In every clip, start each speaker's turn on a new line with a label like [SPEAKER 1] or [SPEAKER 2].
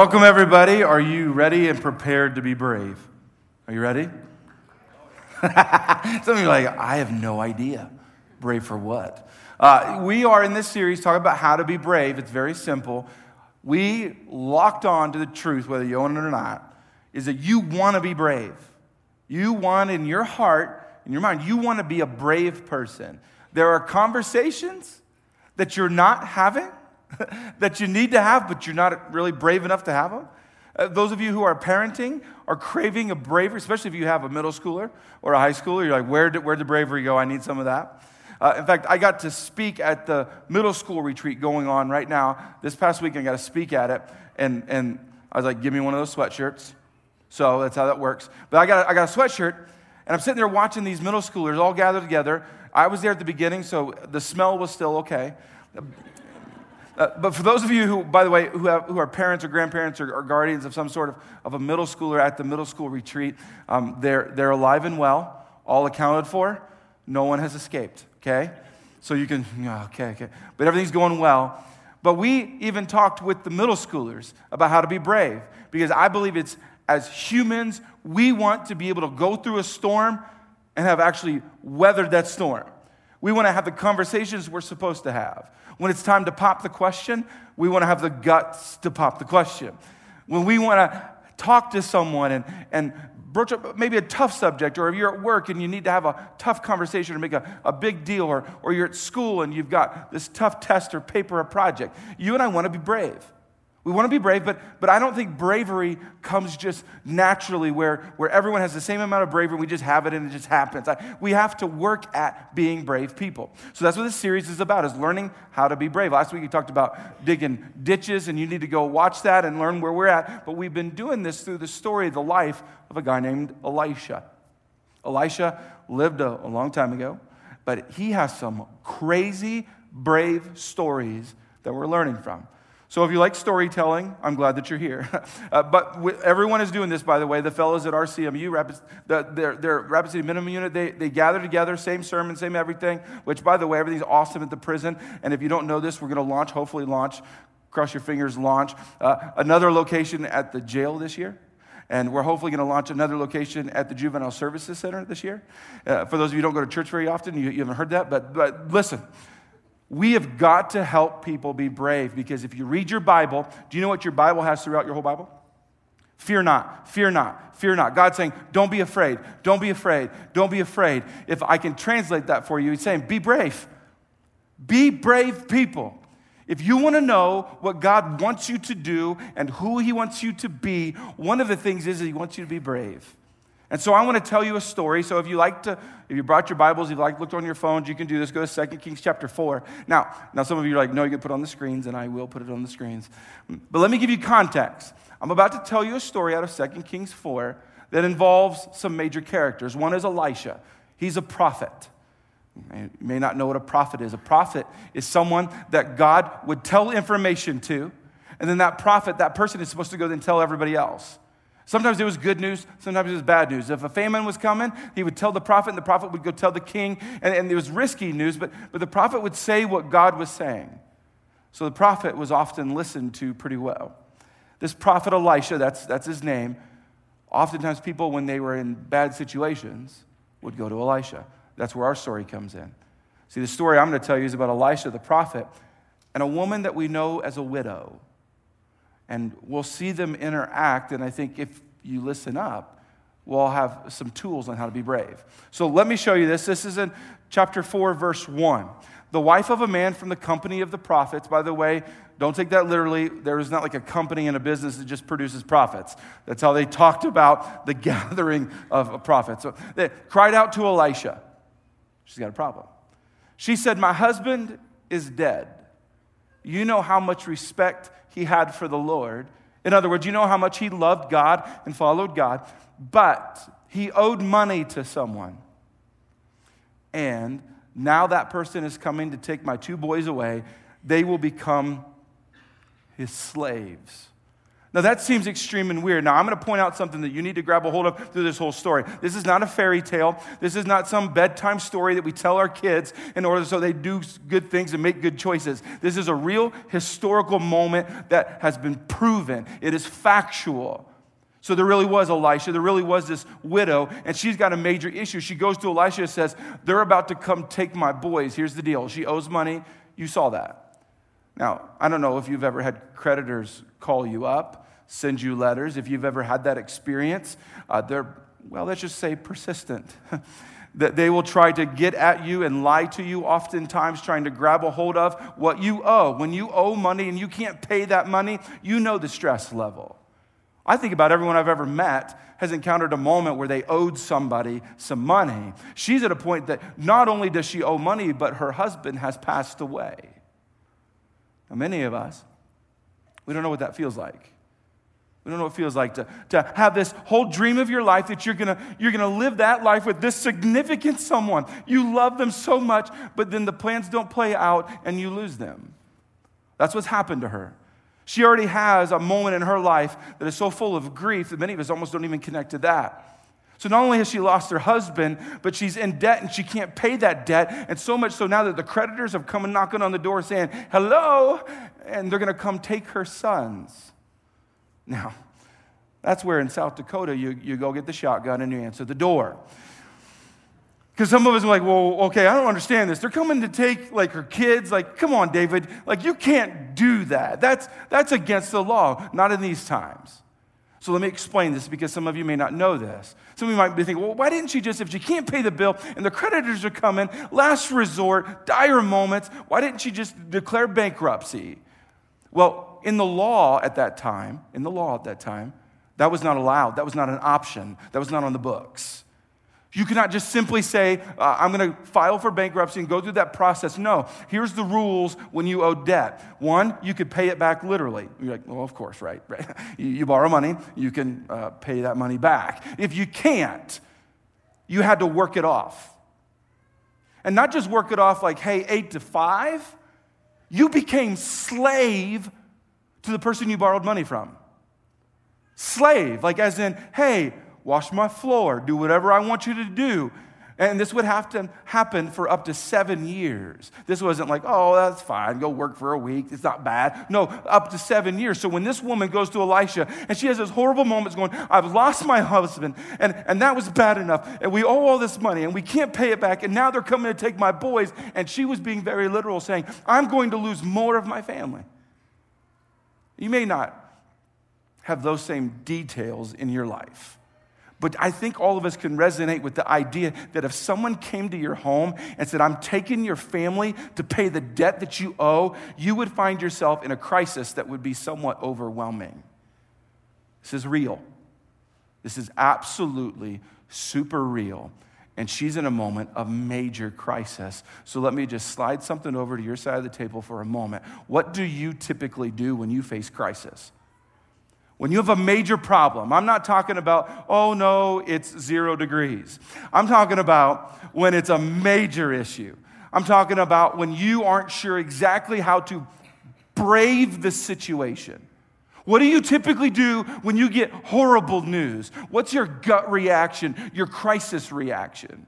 [SPEAKER 1] Welcome, everybody. Are you ready and prepared to be brave? Are you ready? Some of you are like, I have no idea. Brave for what? Uh, we are in this series talking about how to be brave. It's very simple. We locked on to the truth, whether you own it or not, is that you want to be brave. You want in your heart, in your mind, you want to be a brave person. There are conversations that you're not having that you need to have, but you're not really brave enough to have them. Uh, those of you who are parenting are craving a bravery, especially if you have a middle schooler or a high schooler. You're like, where did, where'd the bravery go? I need some of that. Uh, in fact, I got to speak at the middle school retreat going on right now. This past week, I got to speak at it, and, and I was like, give me one of those sweatshirts. So that's how that works. But I got, a, I got a sweatshirt, and I'm sitting there watching these middle schoolers all gathered together. I was there at the beginning, so the smell was still okay. Uh, but for those of you who, by the way, who, have, who are parents or grandparents or, or, guardians of some sort of, of a middle schooler at the middle school retreat, um, they're, they're alive and well, all accounted for. No one has escaped, okay? So you can, okay, okay. But everything's going well. But we even talked with the middle schoolers about how to be brave because I believe it's as humans, we want to be able to go through a storm and have actually weathered that storm. We want to have the conversations we're supposed to have. When it's time to pop the question, we want to have the guts to pop the question. When we want to talk to someone and, and broach up maybe a tough subject, or if you're at work and you need to have a tough conversation or make a, a big deal, or, or you're at school and you've got this tough test or paper or project, you and I want to be brave. We want to be brave, but, but I don't think bravery comes just naturally where, where everyone has the same amount of bravery. We just have it and it just happens. I, we have to work at being brave people. So that's what this series is about, is learning how to be brave. Last week we talked about digging ditches, and you need to go watch that and learn where we're at. But we've been doing this through the story the life of a guy named Elisha. Elisha lived a, a long time ago, but he has some crazy, brave stories that we're learning from. So if you like storytelling, I'm glad that you're here. uh, but everyone is doing this, by the way. The fellows at RCMU, Rapid, the, their, their Rapid City Minimum Unit, they, they gather together, same sermon, same everything, which, by the way, everything's awesome at the prison. And if you don't know this, we're going to launch, hopefully launch, cross your fingers, launch uh, another location at the jail this year. And we're hopefully going to launch another location at the Juvenile Services Center this year. Uh, for those of you who don't go to church very often, you, you haven't heard that, but, but listen, we have got to help people be brave because if you read your Bible, do you know what your Bible has throughout your whole Bible? Fear not, fear not, fear not. God's saying, don't be afraid, don't be afraid, don't be afraid. If I can translate that for you, He's saying, be brave. Be brave people. If you want to know what God wants you to do and who He wants you to be, one of the things is He wants you to be brave. And so I want to tell you a story. So if you like to, if you brought your Bibles, if you like looked on your phones, you can do this. Go to 2 Kings chapter 4. Now, now some of you are like, no, you can put it on the screens, and I will put it on the screens. But let me give you context. I'm about to tell you a story out of 2 Kings 4 that involves some major characters. One is Elisha. He's a prophet. You may not know what a prophet is. A prophet is someone that God would tell information to, and then that prophet, that person is supposed to go then tell everybody else. Sometimes it was good news, sometimes it was bad news. If a famine was coming, he would tell the prophet, and the prophet would go tell the king. And, and it was risky news, but, but the prophet would say what God was saying. So the prophet was often listened to pretty well. This prophet Elisha, that's, that's his name, oftentimes people, when they were in bad situations, would go to Elisha. That's where our story comes in. See, the story I'm going to tell you is about Elisha the prophet and a woman that we know as a widow and we'll see them interact. And I think if you listen up, we'll have some tools on how to be brave. So let me show you this. This is in chapter 4, verse 1. The wife of a man from the company of the prophets, by the way, don't take that literally. There is not like a company in a business that just produces prophets. That's how they talked about the gathering of a prophets. So they cried out to Elisha. She's got a problem. She said, My husband is dead. You know how much respect he had for the Lord. In other words, you know how much he loved God and followed God, but he owed money to someone. And now that person is coming to take my two boys away. They will become his slaves. Now, that seems extreme and weird. Now, I'm going to point out something that you need to grab a hold of through this whole story. This is not a fairy tale. This is not some bedtime story that we tell our kids in order so they do good things and make good choices. This is a real historical moment that has been proven, it is factual. So, there really was Elisha. There really was this widow, and she's got a major issue. She goes to Elisha and says, They're about to come take my boys. Here's the deal. She owes money. You saw that. Now, I don't know if you've ever had creditors call you up, send you letters. If you've ever had that experience, uh, they're, well, let's just say persistent. that they will try to get at you and lie to you, oftentimes trying to grab a hold of what you owe. When you owe money and you can't pay that money, you know the stress level. I think about everyone I've ever met has encountered a moment where they owed somebody some money. She's at a point that not only does she owe money, but her husband has passed away. Now, many of us, we don't know what that feels like. We don't know what it feels like to, to have this whole dream of your life that you're gonna, you're gonna live that life with this significant someone. You love them so much, but then the plans don't play out and you lose them. That's what's happened to her. She already has a moment in her life that is so full of grief that many of us almost don't even connect to that. So not only has she lost her husband, but she's in debt and she can't pay that debt. And so much so now that the creditors have come and knocking on the door saying, hello, and they're going to come take her sons. Now, that's where in South Dakota you, you go get the shotgun and you answer the door. Because some of us are like, well, okay, I don't understand this. They're coming to take like her kids. Like, come on, David. Like, you can't do that. That's, that's against the law, not in these times. So let me explain this because some of you may not know this. Some of you might be thinking, well, why didn't she just, if she can't pay the bill and the creditors are coming, last resort, dire moments, why didn't she just declare bankruptcy? Well, in the law at that time, in the law at that time, that was not allowed. That was not an option. That was not on the books. You cannot just simply say, uh, I'm going to file for bankruptcy and go through that process. No, here's the rules when you owe debt. One, you could pay it back literally. You're like, well, of course, right? right. You, you borrow money, you can uh, pay that money back. If you can't, you had to work it off. And not just work it off like, hey, eight to five, you became slave to the person you borrowed money from. Slave, like as in, hey, wash my floor, do whatever I want you to do. And this would have to happen for up to seven years. This wasn't like, oh, that's fine, go work for a week, it's not bad. No, up to seven years. So when this woman goes to Elisha and she has those horrible moments going, I've lost my husband, and, and that was bad enough, and we owe all this money, and we can't pay it back, and now they're coming to take my boys. And she was being very literal, saying, I'm going to lose more of my family. You may not have those same details in your life. But I think all of us can resonate with the idea that if someone came to your home and said, I'm taking your family to pay the debt that you owe, you would find yourself in a crisis that would be somewhat overwhelming. This is real. This is absolutely super real. And she's in a moment of major crisis. So let me just slide something over to your side of the table for a moment. What do you typically do when you face crisis? When you have a major problem, I'm not talking about, oh no, it's zero degrees. I'm talking about when it's a major issue. I'm talking about when you aren't sure exactly how to brave the situation. What do you typically do when you get horrible news? What's your gut reaction, your crisis reaction?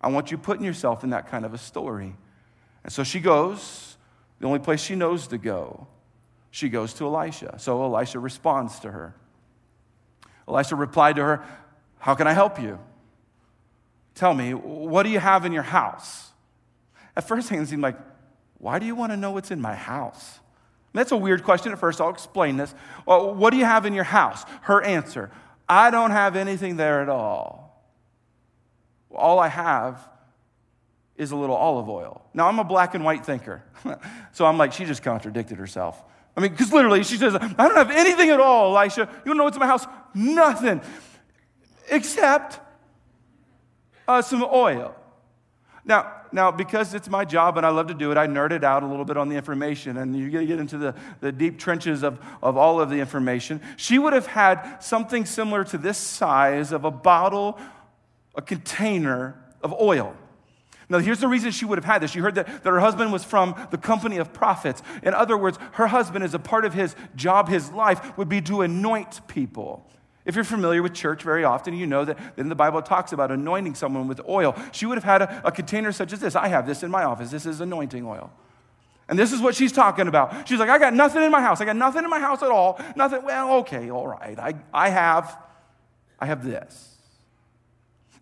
[SPEAKER 1] I want you putting yourself in that kind of a story. And so she goes, the only place she knows to go she goes to Elisha. So Elisha responds to her. Elisha replied to her, How can I help you? Tell me, what do you have in your house? At first, it seemed like, Why do you want to know what's in my house? That's a weird question at first. I'll explain this. Well, what do you have in your house? Her answer I don't have anything there at all. All I have is a little olive oil. Now, I'm a black and white thinker. so I'm like, she just contradicted herself. I mean, because literally she says, I don't have anything at all, Elisha. You don't know what's in my house? Nothing. Except uh, some oil. Now, now, because it's my job and I love to do it, I nerded out a little bit on the information, and you get into the, the deep trenches of, of all of the information. She would have had something similar to this size of a bottle, a container of oil. Now, here's the reason she would have had this. You heard that, that her husband was from the company of prophets. In other words, her husband, as a part of his job, his life, would be to anoint people. If you're familiar with church very often, you know that, that in the Bible talks about anointing someone with oil. She would have had a, a container such as this. I have this in my office. This is anointing oil. And this is what she's talking about. She's like, I got nothing in my house. I got nothing in my house at all. Nothing. Well, okay, all right. I, I have, I have this.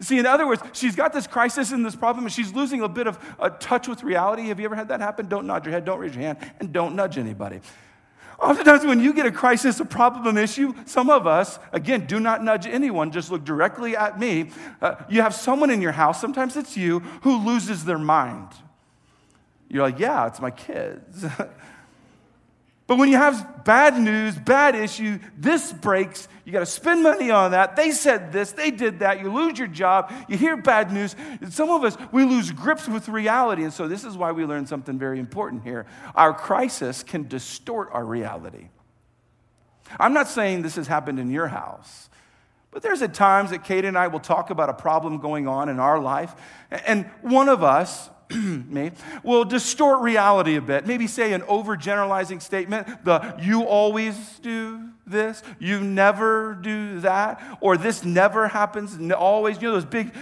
[SPEAKER 1] See, in other words, she's got this crisis and this problem, and she's losing a bit of a touch with reality. Have you ever had that happen? Don't nod your head, don't raise your hand, and don't nudge anybody. Oftentimes, when you get a crisis, a problem, an issue, some of us, again, do not nudge anyone, just look directly at me. Uh, you have someone in your house, sometimes it's you, who loses their mind. You're like, yeah, it's my kids. but when you have bad news, bad issue, this breaks, you got to spend money on that. They said this, they did that. You lose your job, you hear bad news. Some of us, we lose grips with reality. And so this is why we learn something very important here. Our crisis can distort our reality. I'm not saying this has happened in your house. But there's at times that Kate and I will talk about a problem going on in our life, and one of us, me, will distort reality a bit. Maybe say an overgeneralizing statement, the you always do this, you never do that, or this never happens, always, you know, those big,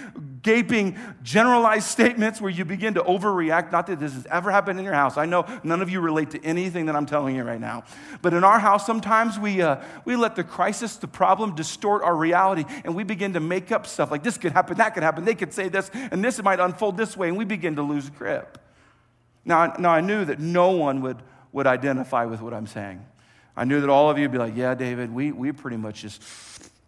[SPEAKER 1] gaping, generalized statements where you begin to overreact. Not that this has ever happened in your house. I know none of you relate to anything that I'm telling you right now. But in our house, sometimes we, uh, we let the crisis, the problem, distort our reality, and we begin to make up stuff like this could happen, that could happen, they could say this, and this might unfold this way, and we begin to lose grip. Now, now I knew that no one would, would identify with what I'm saying. I knew that all of you would be like, yeah, David, we, we pretty much just,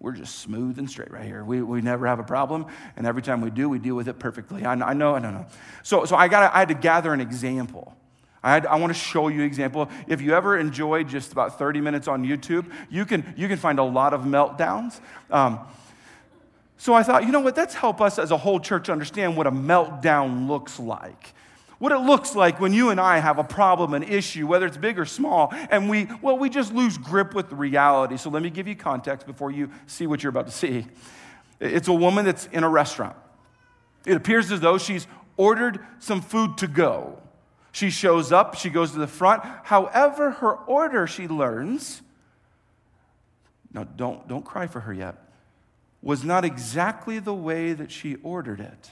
[SPEAKER 1] we're just smooth and straight right here. We, we never have a problem. And every time we do, we deal with it perfectly. I, I know, I don't know. So, so I, got I had to gather an example. I, had, I want to show you an example. If you ever enjoy just about 30 minutes on YouTube, you can, you can find a lot of meltdowns. Um, so I thought, you know what, let's help us as a whole church understand what a meltdown looks like. What it looks like when you and I have a problem, an issue, whether it's big or small, and we, well, we just lose grip with reality. So let me give you context before you see what you're about to see. It's a woman that's in a restaurant. It appears as though she's ordered some food to go. She shows up, she goes to the front. However, her order, she learns, now don't, don't cry for her yet, was not exactly the way that she ordered it.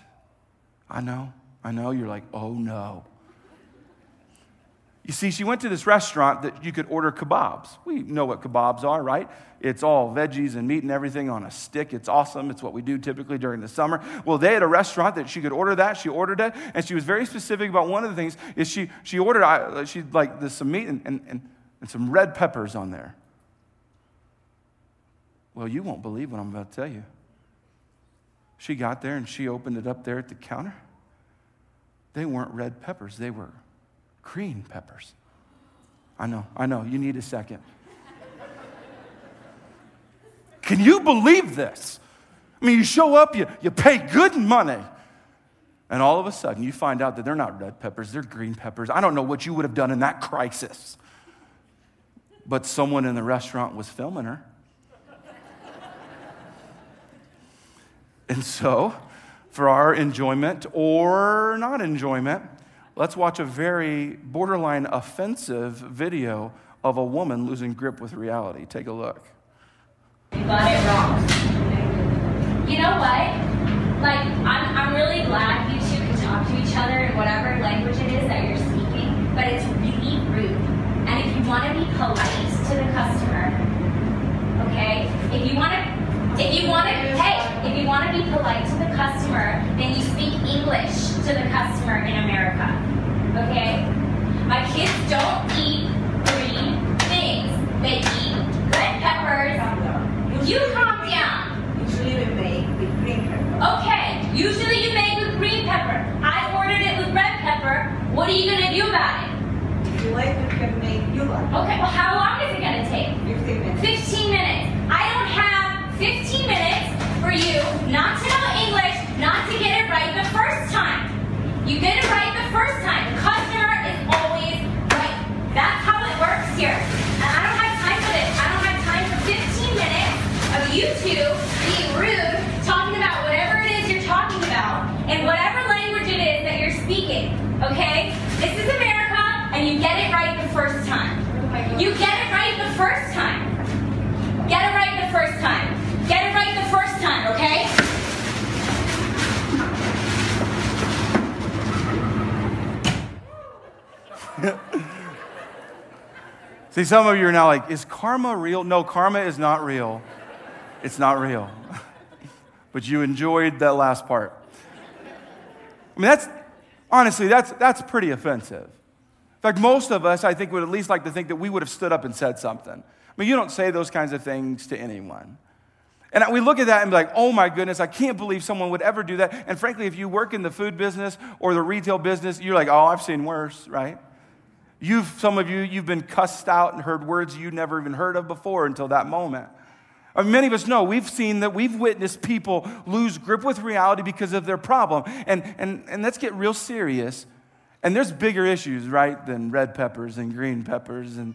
[SPEAKER 1] I know. I know you're like, oh no. You see, she went to this restaurant that you could order kebabs. We know what kebabs are, right? It's all veggies and meat and everything on a stick. It's awesome. It's what we do typically during the summer. Well, they had a restaurant that she could order that. She ordered it, and she was very specific about one of the things is she, she ordered, she like there's some meat and, and, and, and some red peppers on there. Well, you won't believe what I'm about to tell you. She got there and she opened it up there at the counter. They weren't red peppers, they were green peppers. I know, I know, you need a second. Can you believe this? I mean, you show up, you, you pay good money, and all of a sudden you find out that they're not red peppers, they're green peppers. I don't know what you would have done in that crisis. But someone in the restaurant was filming her. and so for our enjoyment or not enjoyment, let's watch a very borderline offensive video of a woman losing grip with reality. Take a look.
[SPEAKER 2] You got it wrong. You know what? Like, I'm, I'm really glad you two can talk to each other in whatever language it is that you're speaking, but it's really rude. And if you want to be polite to the customer, okay? If you want to if you want to, hey, if you want to be polite to the customer, then you speak English to the customer in America. Okay? My kids don't eat green things. They eat red peppers. You calm down.
[SPEAKER 3] Usually we make with green pepper.
[SPEAKER 2] Okay, usually you make with green pepper. I ordered it with red pepper. What are you gonna do about it?
[SPEAKER 3] If you like, you can make you like.
[SPEAKER 2] Okay, well how long is it gonna take?
[SPEAKER 3] 15 minutes.
[SPEAKER 2] 15 minutes. I don't have 15 minutes for you not to know English, not to get it right the first time. You get it right the first time. The customer is always right. That's how it works here. And I don't have time for this. I don't have time for 15 minutes of you two being rude, talking about whatever it is you're talking about, and whatever language it is that you're speaking. okay? This is America, and you get it right the first time. You get it right the first time. Get it right the first time. Get it right the first time, okay?
[SPEAKER 1] See, some of you are now like, is karma real? No, karma is not real. It's not real. but you enjoyed that last part. I mean, that's honestly, that's, that's pretty offensive. In fact, most of us, I think, would at least like to think that we would have stood up and said something. I mean, you don't say those kinds of things to anyone. And we look at that and be like, oh my goodness, I can't believe someone would ever do that. And frankly, if you work in the food business or the retail business, you're like, oh, I've seen worse, right? You've, some of you, you've been cussed out and heard words you never even heard of before until that moment. I mean, many of us know we've seen that we've witnessed people lose grip with reality because of their problem. And, and, and let's get real serious. And there's bigger issues, right, than red peppers and green peppers. And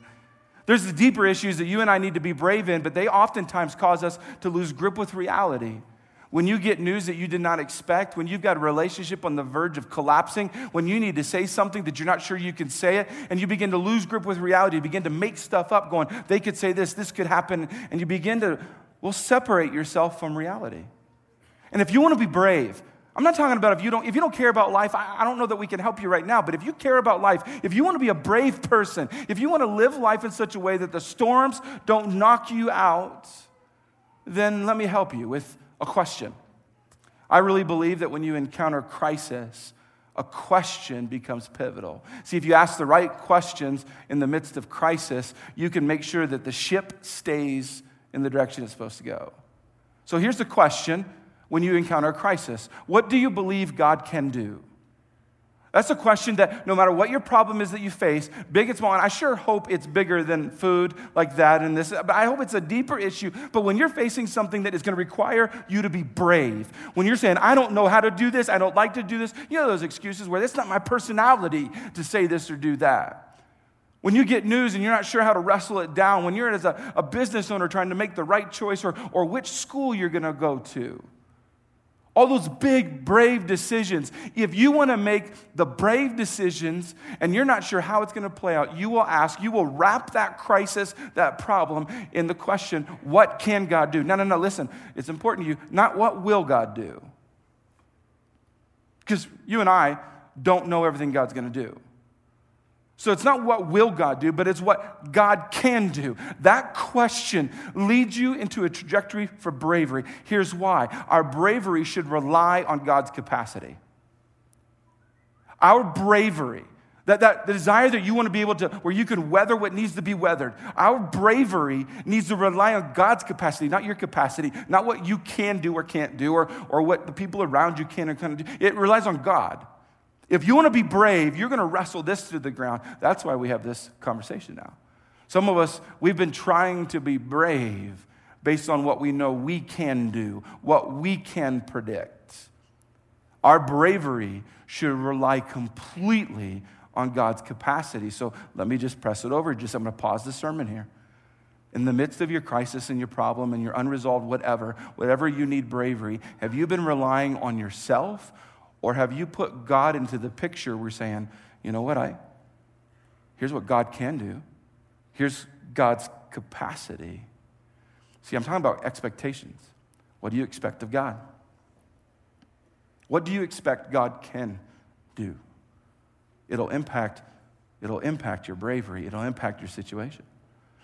[SPEAKER 1] there's the deeper issues that you and I need to be brave in, but they oftentimes cause us to lose grip with reality. When you get news that you did not expect, when you've got a relationship on the verge of collapsing, when you need to say something that you're not sure you can say it, and you begin to lose grip with reality, you begin to make stuff up, going, they could say this, this could happen, and you begin to, well, separate yourself from reality. And if you want to be brave, I'm not talking about if you don't, if you don't care about life, I, I don't know that we can help you right now, but if you care about life, if you want to be a brave person, if you want to live life in such a way that the storms don't knock you out, then let me help you with a question. I really believe that when you encounter crisis, a question becomes pivotal. See, if you ask the right questions in the midst of crisis, you can make sure that the ship stays in the direction it's supposed to go. So here's the question when you encounter a crisis What do you believe God can do? That's a question that no matter what your problem is that you face, big and small, and I sure hope it's bigger than food like that and this, but I hope it's a deeper issue. But when you're facing something that is going to require you to be brave, when you're saying, I don't know how to do this, I don't like to do this, you know those excuses where it's not my personality to say this or do that. When you get news and you're not sure how to wrestle it down, when you're as a, a business owner trying to make the right choice or, or which school you're going to go to all those big, brave decisions. If you want to make the brave decisions and you're not sure how it's going to play out, you will ask, you will wrap that crisis, that problem, in the question, what can God do? No, no, no, listen, it's important to you, not what will God do. Because you and I don't know everything God's going to do. So it's not what will God do, but it's what God can do. That question leads you into a trajectory for bravery. Here's why our bravery should rely on God's capacity. Our bravery, that, that the desire that you want to be able to, where you can weather what needs to be weathered, our bravery needs to rely on God's capacity, not your capacity, not what you can do or can't do, or, or what the people around you can or can't do. It relies on God. If you want to be brave, you're going to wrestle this to the ground. That's why we have this conversation now. Some of us, we've been trying to be brave based on what we know we can do, what we can predict. Our bravery should rely completely on God's capacity. So let me just press it over. Just I'm going to pause the sermon here. In the midst of your crisis and your problem and your unresolved whatever, whatever you need bravery, have you been relying on yourself or have you put God into the picture? We're saying, you know what, I here's what God can do. Here's God's capacity. See, I'm talking about expectations. What do you expect of God? What do you expect God can do? It'll impact, it'll impact your bravery, it'll impact your situation.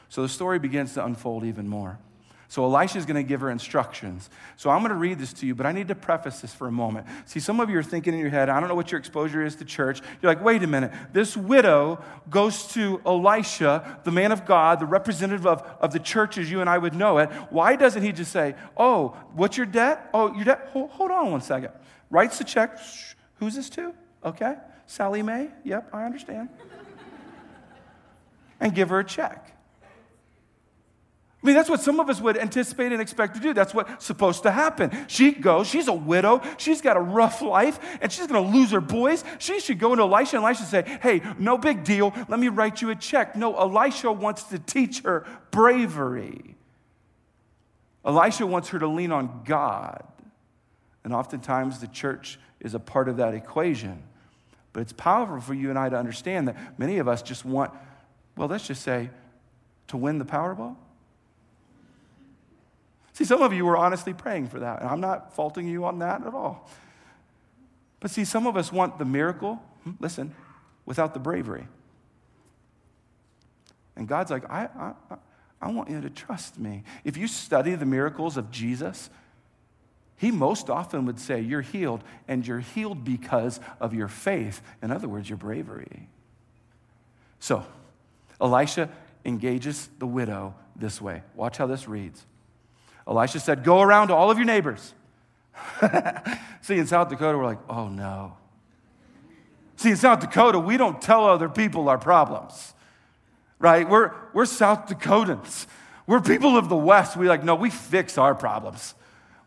[SPEAKER 1] So the story begins to unfold even more. So Elisha is going to give her instructions. So I'm going to read this to you, but I need to preface this for a moment. See, some of you are thinking in your head, I don't know what your exposure is to church. You're like, wait a minute. This widow goes to Elisha, the man of God, the representative of, of the church as you and I would know it. Why doesn't he just say, oh, what's your debt? Oh, your debt? Hold, hold on one second. Writes the check. Who's this to? Okay. Sallie Mae? Yep, I understand. and give her a check. I mean, that's what some of us would anticipate and expect to do. That's what's supposed to happen. She goes, she's a widow, she's got a rough life, and she's going to lose her boys. She should go into Elisha, and Elisha say, Hey, no big deal. Let me write you a check. No, Elisha wants to teach her bravery. Elisha wants her to lean on God. And oftentimes the church is a part of that equation. But it's powerful for you and I to understand that many of us just want, well, let's just say, to win the Powerball. See, some of you were honestly praying for that, and I'm not faulting you on that at all. But see, some of us want the miracle, hmm, listen, without the bravery. And God's like, I, I, I want you to trust me. If you study the miracles of Jesus, he most often would say, You're healed, and you're healed because of your faith. In other words, your bravery. So, Elisha engages the widow this way. Watch how this reads. Elisha said, Go around to all of your neighbors. See, in South Dakota, we're like, Oh no. See, in South Dakota, we don't tell other people our problems, right? We're, we're South Dakotans. We're people of the West. We like, no, we fix our problems.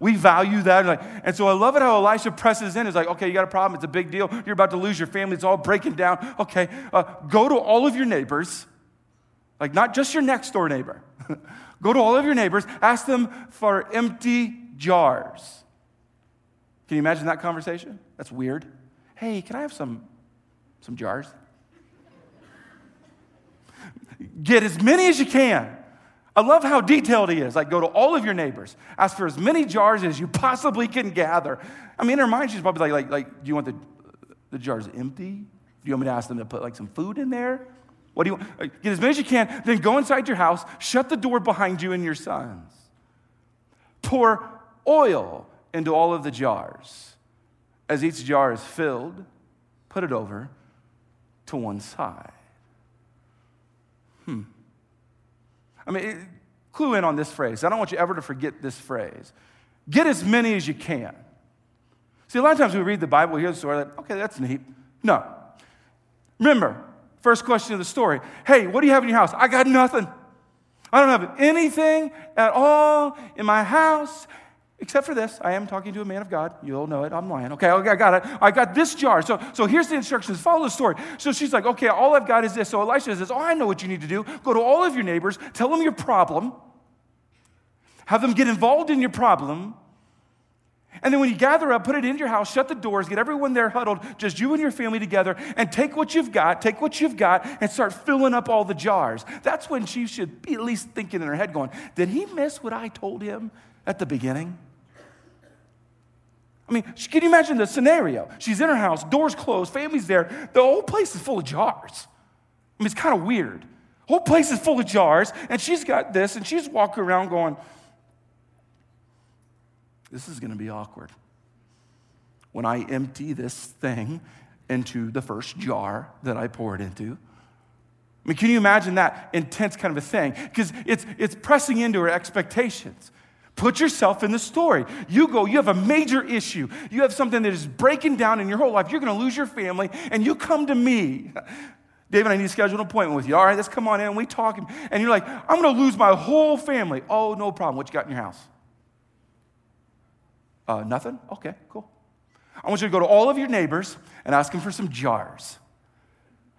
[SPEAKER 1] We value that. Like, and so I love it how Elisha presses in. It's like, okay, you got a problem. It's a big deal. You're about to lose your family. It's all breaking down. Okay, uh, go to all of your neighbors, like not just your next door neighbor. go to all of your neighbors. Ask them for empty jars. Can you imagine that conversation? That's weird. Hey, can I have some, some jars? Get as many as you can. I love how detailed he is. Like, go to all of your neighbors, ask for as many jars as you possibly can gather. I mean, in her mind, she's probably like, like, like do you want the, the jars empty? Do you want me to ask them to put like some food in there? What do you want? Get as many as you can, then go inside your house, shut the door behind you and your sons. Pour oil into all of the jars. As each jar is filled, put it over to one side. Hmm. I mean, clue in on this phrase. I don't want you ever to forget this phrase. Get as many as you can. See, a lot of times we read the Bible, we hear the story, like, okay, that's neat. No. Remember, first question of the story hey, what do you have in your house? I got nothing. I don't have anything at all in my house Except for this, I am talking to a man of God. You'll know it. I'm lying. Okay, okay, I got it. I got this jar. So, so here's the instructions. Follow the story. So she's like, okay, all I've got is this. So Elisha says, oh, I know what you need to do. Go to all of your neighbors, tell them your problem, have them get involved in your problem. And then when you gather up, put it in your house, shut the doors, get everyone there huddled, just you and your family together, and take what you've got, take what you've got, and start filling up all the jars. That's when she should be at least thinking in her head, going, Did he miss what I told him at the beginning? I mean, can you imagine the scenario? She's in her house, doors closed, family's there. The whole place is full of jars. I mean, it's kind of weird. Whole place is full of jars, and she's got this, and she's walking around going, This is going to be awkward. When I empty this thing into the first jar that I pour it into, I mean, can you imagine that intense kind of a thing? Because it's, it's pressing into her expectations. Put yourself in the story. You go, you have a major issue. You have something that is breaking down in your whole life. You're going to lose your family, and you come to me. David, I need to schedule an appointment with you. All right, let's come on in and we talk. And you're like, I'm going to lose my whole family. Oh, no problem. What you got in your house? Uh, nothing? Okay, cool. I want you to go to all of your neighbors and ask them for some jars.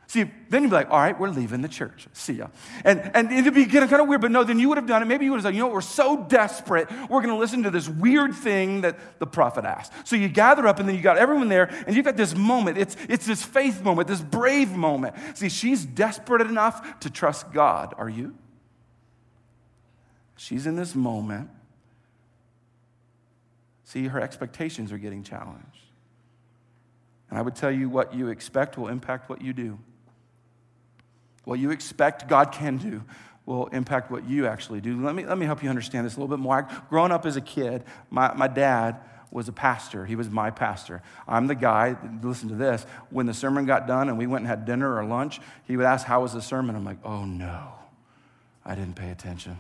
[SPEAKER 1] See, then you'd be like, all right, we're leaving the church. See ya. And, and it'd be kind of weird, but no, then you would have done it. Maybe you would have said, you know we're so desperate, we're going to listen to this weird thing that the prophet asked. So you gather up, and then you got everyone there, and you've got this moment. It's, it's this faith moment, this brave moment. See, she's desperate enough to trust God. Are you? She's in this moment. See, her expectations are getting challenged. And I would tell you what you expect will impact what you do. What you expect God can do will impact what you actually do. Let me, let me help you understand this a little bit more. Growing up as a kid, my, my dad was a pastor. He was my pastor. I'm the guy, listen to this, when the sermon got done and we went and had dinner or lunch, he would ask, How was the sermon? I'm like, Oh no, I didn't pay attention.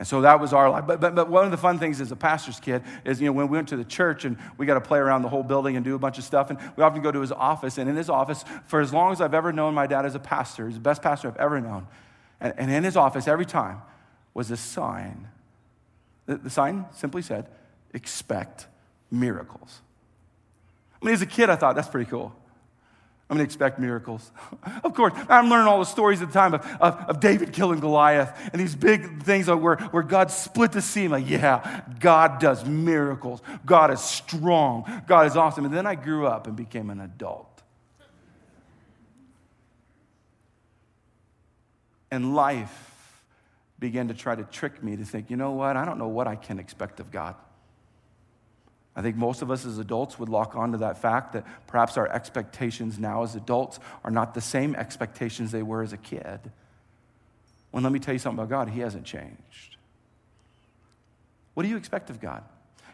[SPEAKER 1] And so that was our life. But, but, but one of the fun things as a pastor's kid is, you know, when we went to the church and we got to play around the whole building and do a bunch of stuff, and we often go to his office. And in his office, for as long as I've ever known my dad as a pastor, he's the best pastor I've ever known. And, and in his office, every time, was a sign. The, the sign simply said, expect miracles. I mean, as a kid, I thought that's pretty cool. I'm going to expect miracles. of course, I'm learning all the stories at the time of, of, of, David killing Goliath and these big things where, where God split the sea. I'm like, yeah, God does miracles. God is strong. God is awesome. And then I grew up and became an adult. And life began to try to trick me to think, you know what? I don't know what I can expect of God. I think most of us as adults would lock onto that fact that perhaps our expectations now as adults are not the same expectations they were as a kid. Well, let me tell you something about God. He hasn't changed. What do you expect of God?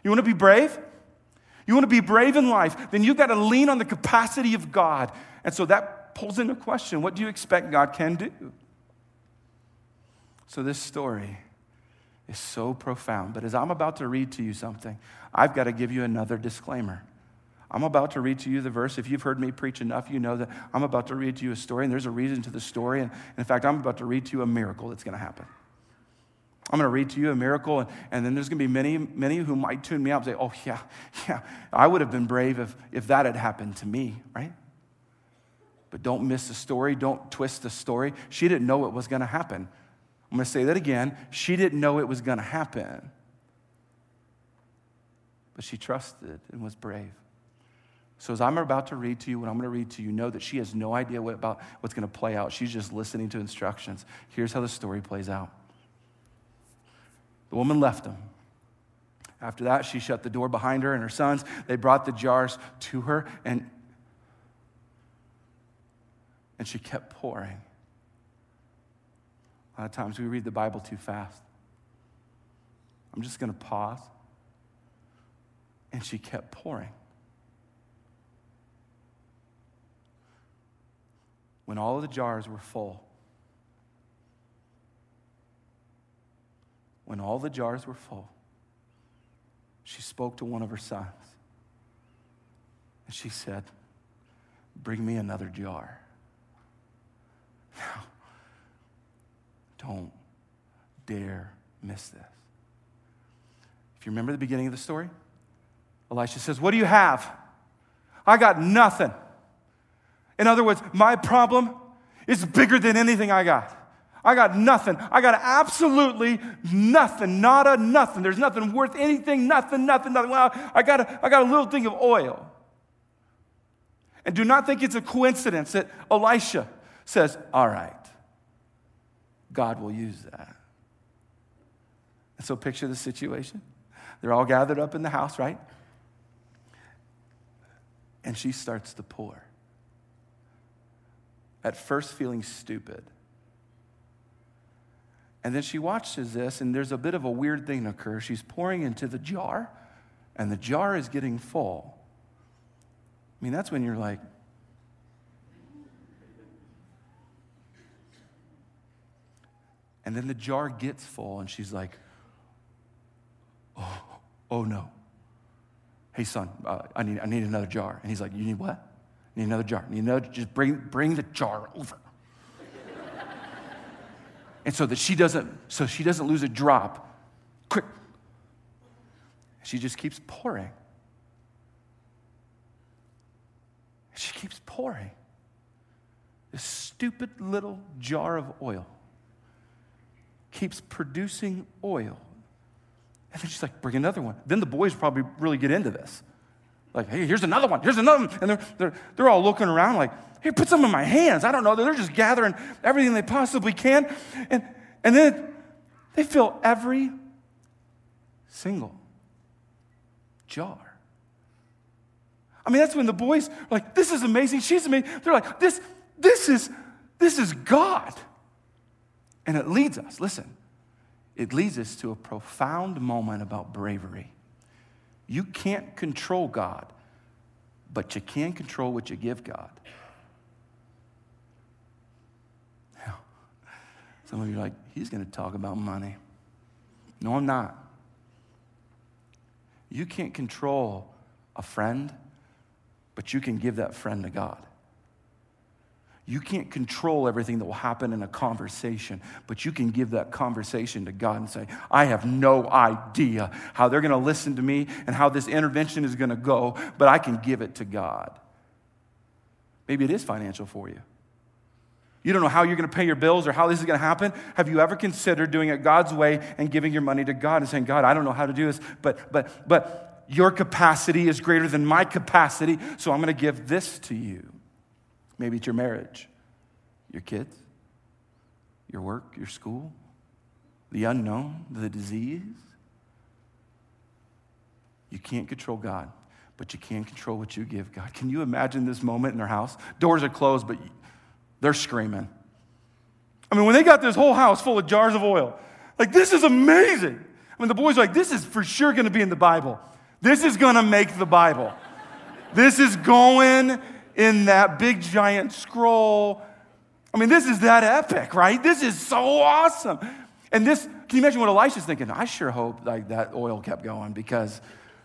[SPEAKER 1] You want to be brave? You want to be brave in life? Then you've got to lean on the capacity of God. And so that pulls in into question what do you expect God can do? So this story is so profound. But as I'm about to read to you something, I've got to give you another disclaimer. I'm about to read to you the verse. If you've heard me preach enough, you know that I'm about to read to you a story, and there's a reason to the story. And in fact, I'm about to read to you a miracle that's going to happen. I'm going to read to you a miracle, and, and then there's going to be many, many who might tune me out and say, Oh, yeah, yeah, I would have been brave if, if that had happened to me, right? But don't miss the story. Don't twist the story. She didn't know it was going to happen. I'm going to say that again. She didn't know it was going to happen, but she trusted and was brave. So, as I'm about to read to you, what I'm going to read to you, know that she has no idea what about what's going to play out. She's just listening to instructions. Here's how the story plays out The woman left him. After that, she shut the door behind her and her sons. They brought the jars to her, and, and she kept pouring. Lot of times we read the Bible too fast. I'm just going to pause. And she kept pouring. When all of the jars were full, when all the jars were full, she spoke to one of her sons. And she said, Bring me another jar. Now, don't dare miss this. If you remember the beginning of the story, Elisha says, What do you have? I got nothing. In other words, my problem is bigger than anything I got. I got nothing. I got absolutely nothing. Nada, nothing. There's nothing worth anything, nothing, nothing, nothing. Well, I got a, I got a little thing of oil. And do not think it's a coincidence that Elisha says, All right, God will use that. And so picture the situation. They're all gathered up in the house, right? And she starts to pour. At first, feeling stupid. And then she watches this, and there's a bit of a weird thing occur. She's pouring into the jar, and the jar is getting full. I mean, that's when you're like, And then the jar gets full, and she's like, oh, oh no. Hey, son, uh, I, need, I need another jar. And he's like, You need what? I need another jar. Need another, just bring, bring the jar over. and so that she doesn't, so she doesn't lose a drop. Quick. She just keeps pouring. She keeps pouring. This stupid little jar of oil keeps producing oil. And then she's like, bring another one. Then the boys probably really get into this. Like, hey, here's another one. Here's another one. And they're, they're, they're all looking around like, hey, put some in my hands. I don't know. They're just gathering everything they possibly can. And, and then they fill every single jar. I mean, that's when the boys are like, this is amazing. She's amazing. They're like, this, this is, this is God. And it leads us, listen, it leads us to a profound moment about bravery. You can't control God, but you can control what you give God. Now, some of you are like, he's going to talk about money. No, I'm not. You can't control a friend, but you can give that friend to God. You can't control everything that will happen in a conversation, but you can give that conversation to God and say, I have no idea how they're going to listen to me and how this intervention is going to go, but I can give it to God. Maybe it is financial for you. You don't know how you're going to pay your bills or how this is going to happen. Have you ever considered doing it God's way and giving your money to God and saying, God, I don't know how to do this, but, but, but your capacity is greater than my capacity, so I'm going to give this to you. Maybe it's your marriage, your kids, your work, your school, the unknown, the disease. You can't control God, but you can control what you give God. Can you imagine this moment in their house? Doors are closed, but they're screaming. I mean, when they got this whole house full of jars of oil, like, this is amazing. I mean, the boys are like, this is for sure going to be in the Bible. This is going to make the Bible. this is going in that big giant scroll. I mean, this is that epic, right? This is so awesome. And this, can you imagine what Elisha's thinking? I sure hope like that oil kept going because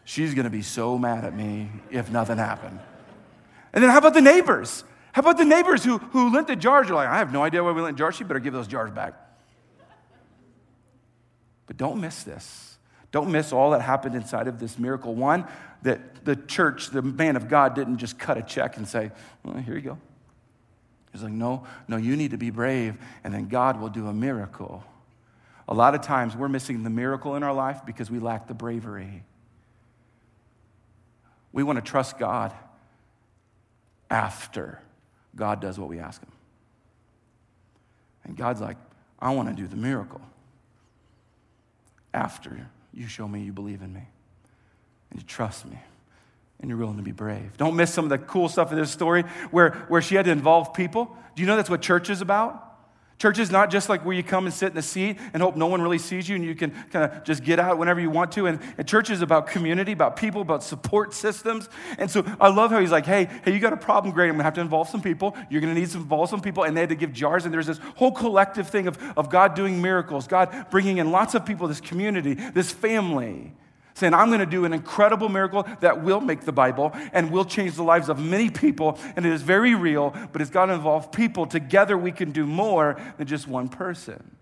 [SPEAKER 1] she's to be so mad at me if nothing happened. And then how about the neighbors? How about the neighbors who, who lent the jars? You're like, I have no idea why we lent jars. She better give those jars back. But don't miss this. Don't miss all that happened inside of this miracle. One, that the church, the man of God, didn't just cut a check and say, well, here you go. He's like, no, no, you need to be brave, and then God will do a miracle. A lot of times we're missing the miracle in our life because we lack the bravery. We want to trust God after God does what we ask Him. And God's like, I want to do the miracle after you show me you believe in me and you trust me and you're willing to be brave. Don't miss some of the cool stuff in this story where, where she had to involve people. Do you know that's what church is about? Church is not just like where you come and sit in a seat and hope no one really sees you and you can kind of just get out whenever you want to. And, and, church is about community, about people, about support systems. And so I love how he's like, hey, hey, you got a problem, great. I'm gonna have to involve some people. You're gonna need to involve some people. And they had to give jars. And there's this whole collective thing of, of God doing miracles, God bringing in lots of people, this community, this family saying, I'm going to do an incredible miracle that will make the Bible and will change the lives of many people. And it is very real, but it's got to involve people. Together, we can do more than just one person.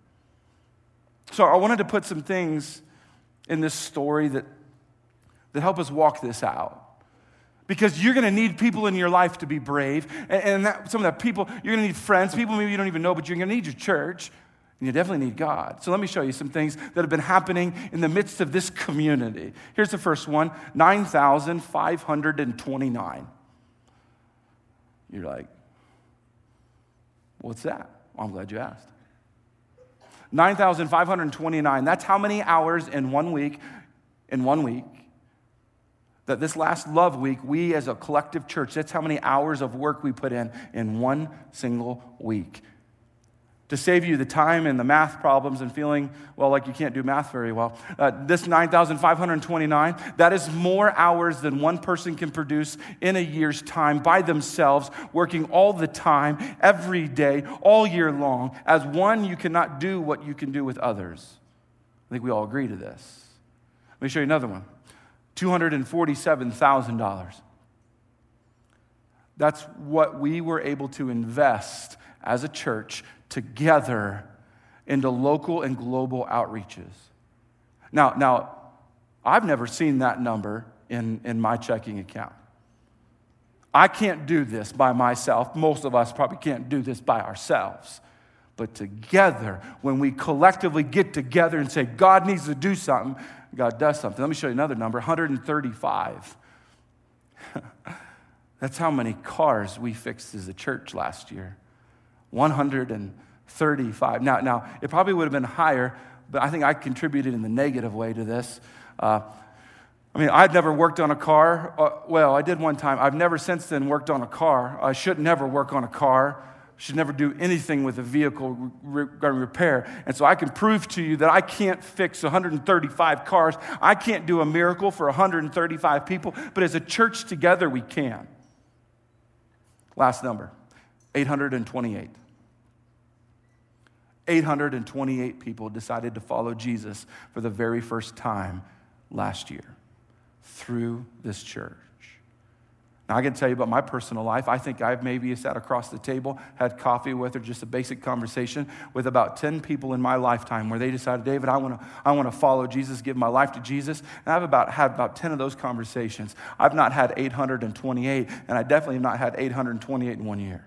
[SPEAKER 1] So I wanted to put some things in this story that, that help us walk this out. Because you're to need people in your life to be brave. And, that, some of that people, you're to need friends, people maybe you don't even know, but you're to need your church. And you definitely need God. So let me show you some things that have been happening in the midst of this community. Here's the first one 9,529. You're like, what's that? Well, I'm glad you asked. 9,529. That's how many hours in one week, in one week, that this last love week, we as a collective church, that's how many hours of work we put in in one single week to save you the time and the math problems and feeling, well, like you can't do math very well. Uh, this 9,529, that is more hours than one person can produce in a year's time by themselves, working all the time, every day, all year long. As one, you cannot do what you can do with others. I think we all agree to this. Let me show you another one $247,000. That's what we were able to invest as a church together into local and global outreaches. Now, now I've never seen that number in, in my checking account. I can't do this by myself. Most of us probably can't do this by ourselves. But together, when we collectively get together and say, God needs to do something, God does something. Let me show you another number 135. That's how many cars we fixed as a church last year. 135. Now, now, it probably would have been higher, but I think I contributed in the negative way to this. Uh, I mean, I'd never worked on a car. Uh, well, I did one time. I've never since then worked on a car. I should never work on a car. Should never do anything with a vehicle repair. And so I can prove to you that I can't fix 135 cars. I can't do a miracle for 135 people, but as a church together, we can. Last number 828. 828 people decided to follow Jesus for the very first time last year through this church. Now, I can tell you about my personal life. I think I've maybe sat across the table, had coffee with, or just a basic conversation with about 10 people in my lifetime where they decided, David, I want to I wanna follow Jesus, give my life to Jesus. And I've about, had about 10 of those conversations. I've not had 828, and I definitely have not had 828 in one year.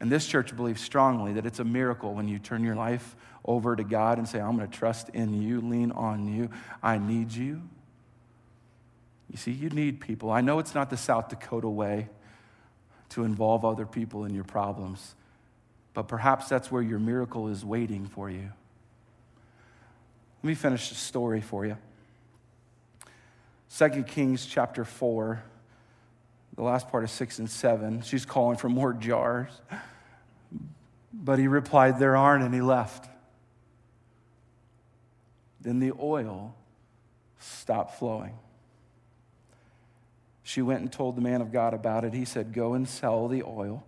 [SPEAKER 1] And this church believes strongly that it's a miracle when you turn your life over to God and say, I'm going to trust in you, lean on you. I need you. You see, you need people. I know it's not the South Dakota way to involve other people in your problems, but perhaps that's where your miracle is waiting for you. Let me finish the story for you. 2 Kings chapter 4, the last part of 6 and 7. She's calling for more jars. But he replied, There aren't, and he left. Then the oil stopped flowing. She went and told the man of God about it. He said, Go and sell the oil,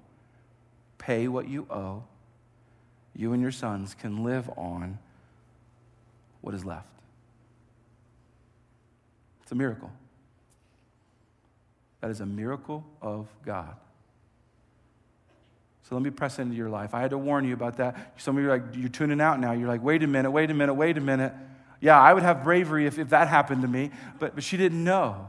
[SPEAKER 1] pay what you owe. You and your sons can live on what is left. It's a miracle. That is a miracle of God. So let me press into your life. I had to warn you about that. Some of you are like, you're tuning out now. You're like, wait a minute, wait a minute, wait a minute. Yeah, I would have bravery if, if that happened to me, but, but she didn't know.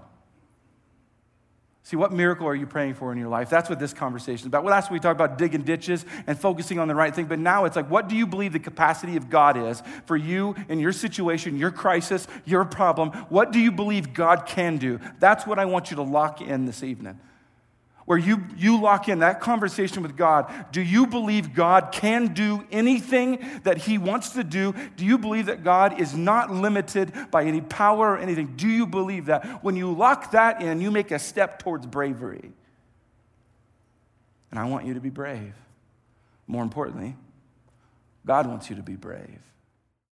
[SPEAKER 1] See, what miracle are you praying for in your life? That's what this conversation is about. Well, last week we talked about digging ditches and focusing on the right thing, but now it's like, what do you believe the capacity of God is for you in your situation, your crisis, your problem? What do you believe God can do? That's what I want you to lock in this evening where you, you lock in that conversation with God. Do you believe God can do anything that He wants to do? Do you believe that God is not limited by any power or anything? Do you believe that? When you lock that in, you make a step towards bravery. And I want you to be brave. More importantly, God wants you to be brave.